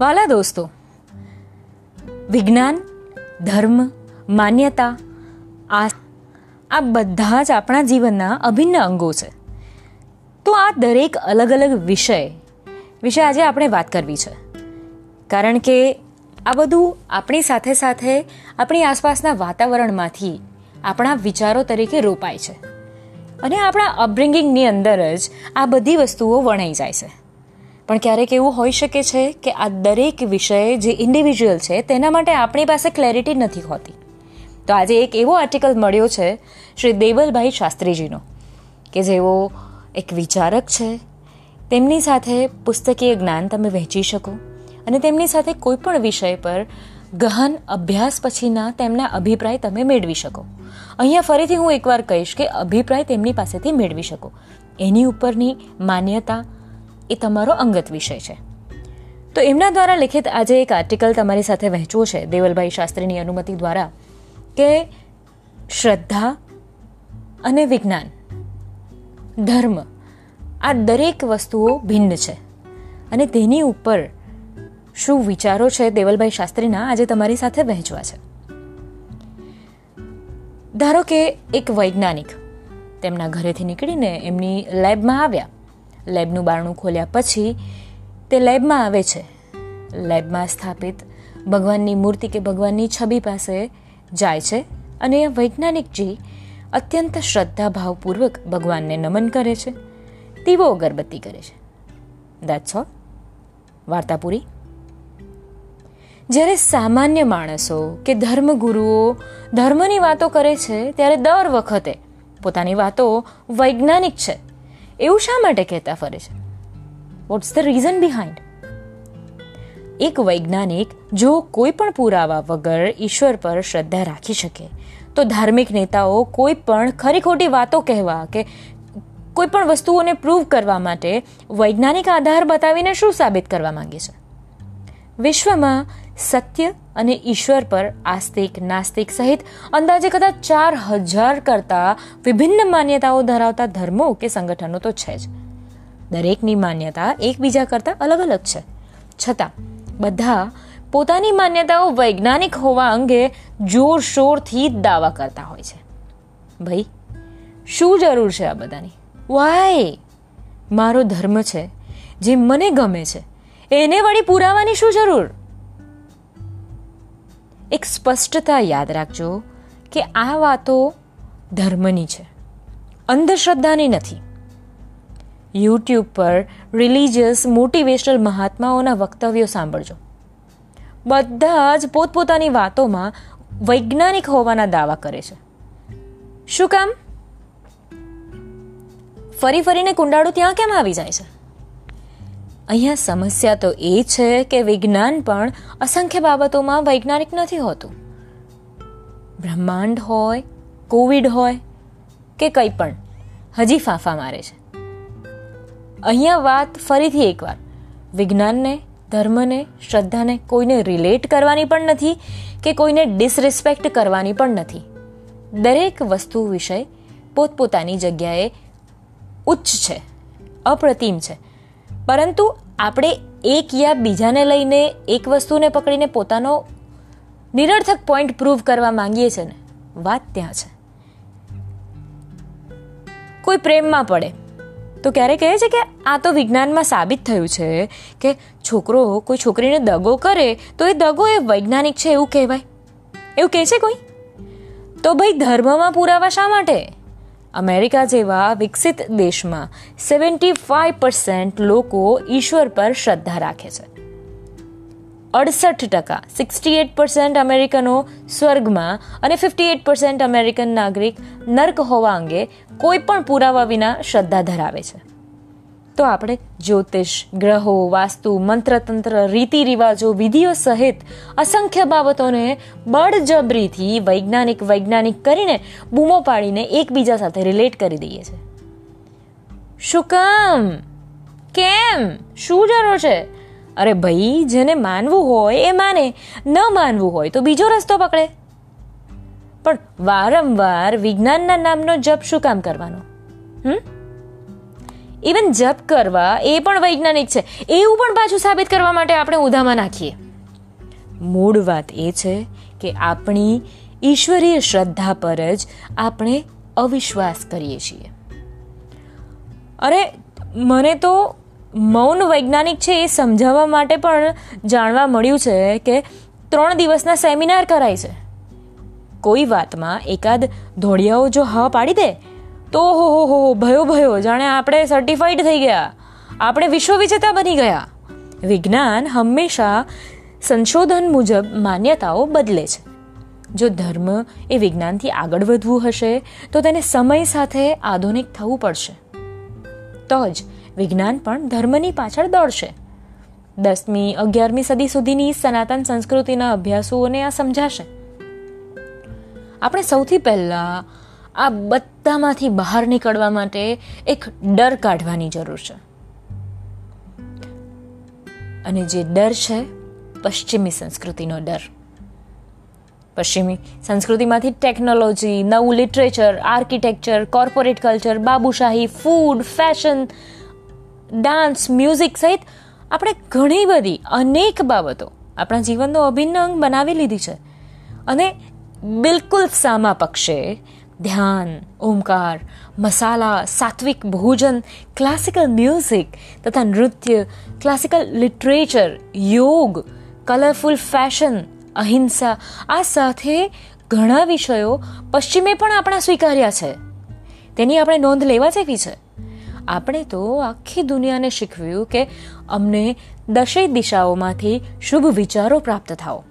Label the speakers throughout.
Speaker 1: વાલા દોસ્તો, વિજ્ઞાન, ધર્મ, માન્યતા, આ આ બધા જ આપણા જીવનના અભિન્ન અંગો છે. તો આ દરેક અલગ અલગ વિષય વિશે આજે આપણે વાત કરવી છે. કારણ કે આ બધું આપણી સાથે સાથે આપણી આસપાસના વાતાવરણમાંથી આપણા વિચારો તરીકે રોપાય છે. અને આપણા અપબ્રિંગિંગની અંદર જ આ બધી વસ્તુઓ વણાઈ જાય છે. પણ ક્યારેક એવું હોઈ શકે છે કે આ દરેક વિષય જે ઇન્ડિવિજ્યુઅલ છે, તેના માટે આપણી પાસે ક્લેરિટી નથી હોતી. તો આજે એક એવો આર્ટિકલ મળ્યો છે શ્રી દેવલભાઈ શાસ્ત્રીજીનો, કે જેઓ એક વિચારક છે. તેમની સાથે પુસ્તકીય જ્ઞાન તમે વહેંચી શકો અને તેમની સાથે કોઈ પણ વિષય પર ગહન અભ્યાસ પછીના તેમના અભિપ્રાય તમે મેળવી શકો. અહીંયા ફરીથી હું એકવાર કહીશ કે અભિપ્રાય તેમની પાસેથી મેળવી શકો. એની ઉપરની માન્યતા એ તમારો અંગત વિષય છે. તો એમના દ્વારા લિખિત આજે એક આર્ટિકલ તમારી સાથે વહેંચવો છે, દેવલભાઈ શાસ્ત્રીની અનુમતિ દ્વારા, કે શ્રદ્ધા અને વિજ્ઞાન, ધર્મ, આ દરેક વસ્તુઓ ભિન્ન છે. અને તેની ઉપર શું વિચારો છે દેવલભાઈ શાસ્ત્રીના, આજે તમારી સાથે વહેંચવા છે. ધારો કે એક વૈજ્ઞાનિક તેમના ઘરેથી નીકળીને એમની લેબમાં આવ્યા. લેબનું બારણું ખોલ્યા પછી તે લેબમાં આવે છે. લેબમાં સ્થાપિત ભગવાનની મૂર્તિ કે ભગવાનની છબી પાસે જાય છે અને વૈજ્ઞાનિકજી અત્યંત શ્રદ્ધાભાવપૂર્વક ભગવાનને નમન કરે છે. દીવો અગરબત્તી કરે છે. દેટ્સ ઓલ વાર્તા પૂરી. જ્યારે સામાન્ય માણસો કે ધર્મગુરુઓ ધર્મની વાતો કરે છે, ત્યારે દર વખતે પોતાની વાતો વૈજ્ઞાનિક છે. એવું શા માટે કહેતા ફરે છે? વોટ્સ ધ રીઝન બિહાઇન્ડ એક વૈજ્ઞાનિક જો કોઈ પણ પુરાવા વગર ઈશ્વર પર શ્રદ્ધા રાખી શકે, તો ધાર્મિક નેતાઓ કોઈ પણ ખરી ખોટી વાતો કહેવા કે કોઈ પણ વસ્તુઓને પ્રૂવ કરવા માટે વૈજ્ઞાનિક આધાર બતાવીને શું સાબિત કરવા માંગે છે? વિશ્વમાં સત્ય અને ઈશ્વર પર આસ્તિક, નાસ્તિક સહિત અંદાજે કદાચ ચાર હજાર કરતા વિભિન્ન માન્યતાઓ ધરાવતા ધર્મો કે સંગઠનો તો છે જ. દરેકની માન્યતા એકબીજા કરતા અલગ અલગ છે. છતાં, બધા પોતાની માન્યતાઓ વૈજ્ઞાનિક હોવા અંગે જોરશોરથી દાવા કરતા હોય છે. ભાઈ, શું જરૂર છે આ બધાની? વાય મારો ધર્મ છે, જે મને ગમે છે. એને વળી પુરાવાની શું જરૂર? એક સ્પષ્ટતા યાદ રાખજો કે આ વાતો ધર્મની છે. અંધશ્રદ્ધાની નથી. યુટ્યુબ પર રિલિજિયસ મોટિવેશનલ મહાત્માઓના વક્તવ્યો સાંભળજો. બધા જ પોતપોતાની વાતોમાં વૈજ્ઞાનિક હોવાના દાવા કરે છે. શું કામ? ફરી ફરીને કુંડાળું ત્યાં કેમ આવી જાય છે? અહીંયા સમસ્યા તો એ છે કે વિજ્ઞાન પણ અસંખ્ય બાબતોમાં વૈજ્ઞાનિક નથી હોતું. બ્રહ્માંડ હોય, કોવિડ હોય કે કંઈ પણ, હજી ફાંફા મારે છે. અહીંયા વાત ફરીથી એકવાર. વિજ્ઞાનને, ધર્મને, શ્રદ્ધાને કોઈને રિલેટ કરવાની પણ નથી કે કોઈને ડિસરિસ્પેક્ટ કરવાની પણ નથી. દરેક વસ્તુ વિષય પોતપોતાની જગ્યાએ ઉચ્ચ છે, અપ્રતિમ છે. પરંતુ આપણે એક યા બીજાને લઈને એક વસ્તુને પકડીને પોતાનો નિરર્થક પોઈન્ટ પ્રૂવ કરવા માંગીએ છીએ ને, વાત ત્યાં છે. કોઈ પ્રેમમાં પડે, તો ક્યારે કહે છે કે આ તો વિજ્ઞાનમાં સાબિત થયું છે કે છોકરો કોઈ છોકરીને દગો કરે, તો એ દગો એ વૈજ્ઞાનિક છે એવું કહેવાય? એવું કહે છે કોઈ? તો ભાઈ ધર્મમાં પુરાવા શા માટે? અમેરિકા જેવા વિકસિત દેશમાં સેવન્ટી ફાઈવ પર્સન્ટ લોકો ઈશ્વર પર શ્રદ્ધા રાખે છે. અડસઠ ટકા સિક્સટી એટ પર્સન્ટ અમેરિકનો સ્વર્ગમાં અને ફિફ્ટી એટ પર્સન્ટ અમેરિકન નાગરિક નર્ક હોવા અંગે કોઈ પણ પુરાવા વિના શ્રદ્ધા ધરાવે છે. તો આપણે જ્યોતિષ, ગ્રહો, વાસ્તુ, મંત્રતંત્ર રીતિ રિવાજો વિધિઓ સહિત અસંખ્ય બાબતોને બળજબરીથી વૈજ્ઞાનિક વૈજ્ઞાનિક કરીને બૂમો પાડીને એકબીજા સાથે રિલેટ કરી દઈએ છીએ. શું કામ? કેમ? શું જરૂર છે? અરે ભાઈ, જેને માનવું હોય એ માને, ન માનવું હોય તો બીજો રસ્તો પકડે. પણ વારંવાર વિજ્ઞાનના નામનો જપ શું કામ કરવાનો? હમ? ઇવન જપ કરવા એ પણ વૈજ્ઞાનિક છે. એવું પણ પાછું સાબિત કરવા માટે આપણે ઉધામાં નાખીએ. મૂળ વાત એ છે કે આપણી ઈશ્વરીય શ્રદ્ધા પર જ આપણે અવિશ્વાસ કરીએ છીએ. અરે, મને તો મૌન વૈજ્ઞાનિક છે એ સમજાવવા માટે પણ જાણવા મળ્યું છે કે ત્રણ દિવસના સેમિનાર કરાય છે. કોઈ વાતમાં એકાદ ધોળિયાઓ જો હા પાડી દે તો હો હો હો ભયો ભયો, જાણે આપણે સર્ટિફાઈડ થઈ ગયા. આપણે વિશ્વ વિજેતા બની ગયા. વિજ્ઞાન હંમેશા સંશોધન મુજબ માન્યતાઓ બદલે છે. જો ધર્મ એ વિજ્ઞાનથી આગળ વધવું હશે, તો તેને સમય સાથે આધુનિક થવું પડશે. તો જ વિજ્ઞાન પણ ધર્મની પાછળ દોડશે. દસમી, અગિયારમી સદી સુધીની સનાતન સંસ્કૃતિના અભ્યાસોને આ સમજાશે. આપણે સૌથી પહેલાં આ બધામાંથી બહાર નીકળવા માટે એક ડર કાઢવાની જરૂર છે. અને જે ડર છે, પશ્ચિમી સંસ્કૃતિનો ડર. પશ્ચિમી સંસ્કૃતિમાંથી ટેકનોલોજી, નવું લિટરેચર, આર્કિટેક્ચર, કોર્પોરેટ કલ્ચર, બાબુશાહી, ફૂડ, ફેશન, ડાન્સ, મ્યુઝિક સહિત આપણે ઘણી બધી, અનેક બાબતો આપણા જીવનનો અભિન્ન અંગ બનાવી લીધી છે. અને બિલકુલ સામા પક્ષે ધ્યાન, ઓમકાર, મસાલા, સાત્વિક ભોજન ક્લાસિકલ મ્યુઝિક તથા નૃત્ય ક્લાસિકલ લિટરેચર યોગ કલરફુલ ફેશન અહિંસા, આ સાથે ઘણા વિષયો પશ્ચિમે પણ આપણા સ્વીકાર્યા છે. તેની આપણે નોંધ લેવા જેવી છે. આપણે તો આખી દુનિયાને શીખવ્યું કે અમને દશેય દિશાઓમાંથી શુભ વિચારો પ્રાપ્ત થાઓ.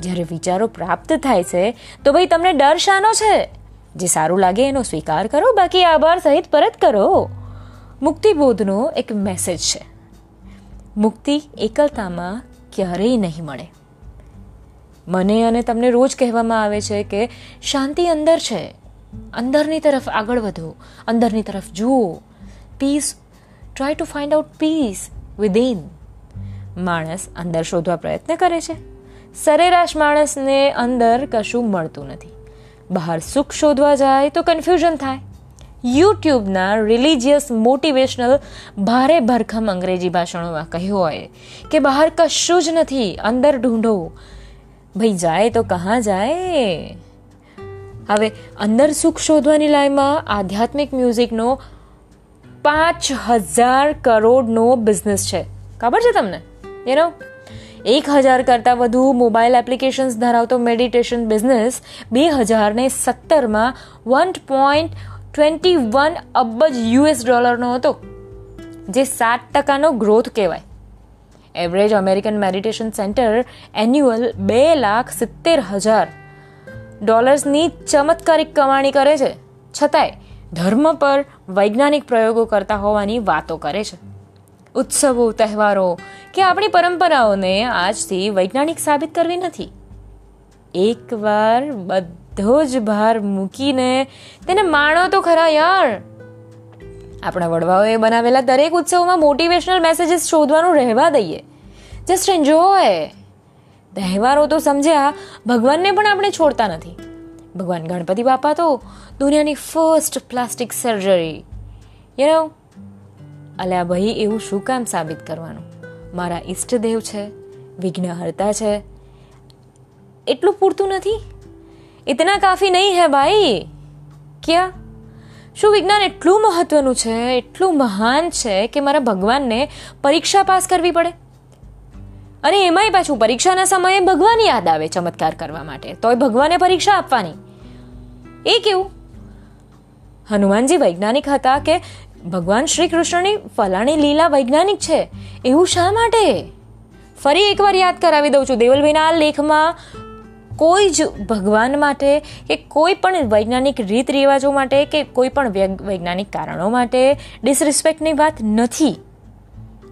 Speaker 1: જ્યારે વિચારો પ્રાપ્ત થાય છે, તો ભાઈ તમને ડર શાનો છે? જે સારું લાગે એનો સ્વીકાર કરો, બાકી આભાર સહિત પરત કરો. મુક્તિબોધનો એક મેસેજ છે. મુક્તિ એકલતામાં ક્યારેય નહીં મળે. મને અને તમને રોજ કહેવામાં આવે છે કે શાંતિ અંદર છે. અંદરની તરફ આગળ વધો, અંદરની તરફ જુઓ. Peace try to find out peace within માણસ અંદર શોધવા પ્રયત્ન કરે છે. સરેરાશ માણસને અંદર કશું મળતું નથી. બહાર સુખ શોધવા જાય તો કન્ફ્યુઝન થાય. યુટ્યુબના રિલિજિયસ મોટિવેશનલ ભારે ભરખમ અંગ્રેજી ભાષણોમાં કહ્યું હોય કે બહાર કશું જ નથી, અંદર ઢૂંઢો. ભાઈ જાય તો કહા જાય? હવે અંદર સુખ શોધવાની લાઈનમાં આધ્યાત્મિક મ્યુઝિકનો પાંચ હજાર કરોડનો બિઝનેસ છે. ખબર છે તમને? એનો એક હજાર કરતાં વધુ મોબાઈલ એપ્લિકેશન્સ ધરાવતો મેડિટેશન બિઝનેસ બે હજારને સત્તરમાં વન પોઈન્ટ ટ્વેન્ટી વન અબજ યુએસ ડોલરનો હતો, જે સાત ટકાનો ગ્રોથ કહેવાય. Average American meditation centre annual બે લાખ સિત્તેર હજાર ડોલર્સની ચમત્કારિક કમાણી કરે છે. છતાંય ધર્મ પર વૈજ્ઞાનિક પ્રયોગો કરતા હોવાની વાતો કરે છે. ઉત્સવો, તહેવારો કે આપણી પરંપરાઓને આજથી વૈજ્ઞાનિક સાબિત કરવી નથી. એકવાર બધો જ ભાર મૂકીને તેને માણો તો ખરા યાર. આપણા વડવાઓએ બનાવેલા દરેક ઉત્સવમાં મોટિવેશનલ મેસેજીસ શોધવાનું રહેવા દઈએ. જસ્ટ એન્જોય તહેવારો તો સમજ્યા, ભગવાનને પણ આપણે છોડતા નથી. ભગવાન ગણપતિ બાપા તો દુનિયાની first plastic surgery you know અલ્યા ભાઈ, એવું શું કામ સાબિત કરવાનું? મારા ઈષ્ટદેવ છે, વિઘ્નહર્તા છે. એટલું પૂરતું નથી? ઇતના કાફી નહીં હે ભાઈ? ક્યાં? શું વિજ્ઞાન એટલું મહત્વનું છે, એટલું મહાન છે કે મારા ભગવાનને પરીક્ષા પાસ કરવી પડે? અને એમાંય પાછું પરીક્ષાના સમયે ભગવાન યાદ આવે ચમત્કાર કરવા માટે, તોય ભગવાને પરીક્ષા આપવાની. એ કેવું? હનુમાનજી વૈજ્ઞાનિક હતા કે ભગવાન શ્રી કૃષ્ણની ફલાણી લીલા વૈજ્ઞાનિક છે. એવું શા માટે? ફરી એકવાર યાદ કરાવી દઉં છું, દેવલભાઈના આ લેખમાં કોઈ જ ભગવાન માટે કે કોઈ પણ વૈજ્ઞાનિક રીત રિવાજો માટે કે કોઈ પણ વૈજ્ઞાનિક કારણો માટે ડિસરિસ્પેક્ટની વાત નથી.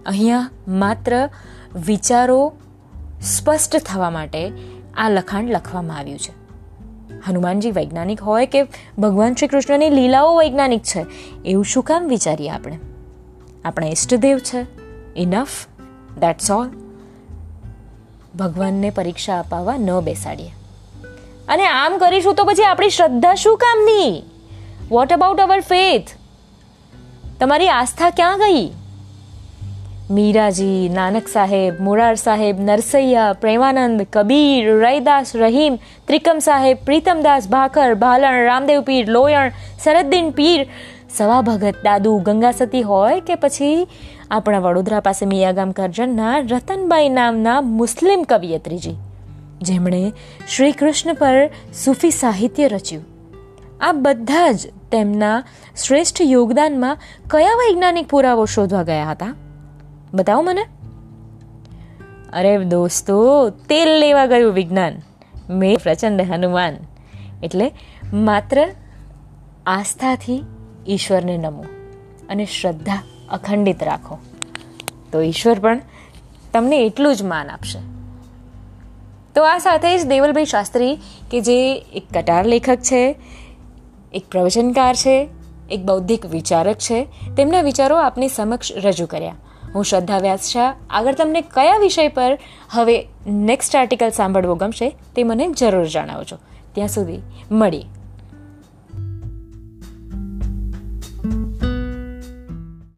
Speaker 1: અહીંયા માત્ર વિચારો સ્પષ્ટ થવા માટે આ લખાણ લખવામાં આવ્યું છે. હનુમાનજી વૈજ્ઞાનિક હોય કે ભગવાન શ્રી કૃષ્ણની લીલાઓ વૈજ્ઞાનિક છે, એવું શું કામ વિચારીએ આપણે? આપણા ઈષ્ટદેવ છે. ઇનફ દેટ્સ ઓલ ભગવાનને પરીક્ષા અપાવવા ન બેસાડીએ. અને આમ કરીશું તો પછી આપણી શ્રદ્ધા શું કામની? વોટ અબાઉટ અવર ફેથ તમારી આસ્થા ક્યાં ગઈ? મીરાજી, નાનક સાહેબ, મોરાર સાહેબ, નરસૈયા, પ્રેમાનંદ, કબીર, રૈદાસ, રહીમ, ત્રિકમ સાહેબ, પ્રીતમદાસ, ભાખર, ભાલણ, રામદેવ પીર, લોયણ સરદ્દીન પીર સવા ભગત દાદુ, ગંગાસતી હોય કે પછી આપણા વડોદરા પાસે મિયાગામ કરજણના રતનબાઈ નામના મુસ્લિમ કવિયત્રીજી, જેમણે શ્રી કૃષ્ણ પર સૂફી સાહિત્ય રચ્યું. આ બધા જ તેમના શ્રેષ્ઠ યોગદાનમાં કયા વૈજ્ઞાનિક પુરાવો શોધવા ગયા હતા? બતાવો મને. અરે દોસ્તો, તેલ લેવા ગયું વિજ્ઞાન. મેં પ્રચંડ હનુમાન. એટલે માત્ર આસ્થાથી ઈશ્વરને નમો અને શ્રદ્ધા અખંડિત રાખો. તો ઈશ્વર પણ તમને એટલું જ માન આપશે. તો આ સાથે જ દેવલભાઈ શાસ્ત્રી, કે જે એક કટાર લેખક છે, એક પ્રવચનકાર છે, એક બૌદ્ધિક વિચારક છે, તેમના વિચારો આપની સમક્ષ રજૂ કર્યા. હું શ્રદ્ધા વ્યાસ શાહ. આગળ તમને કયા વિષય પર હવે નેક્સ્ટ આર્ટિકલ સાંભળવો ગમશે તે મને જરૂર જણાવજો. ત્યાં સુધી મળીએ.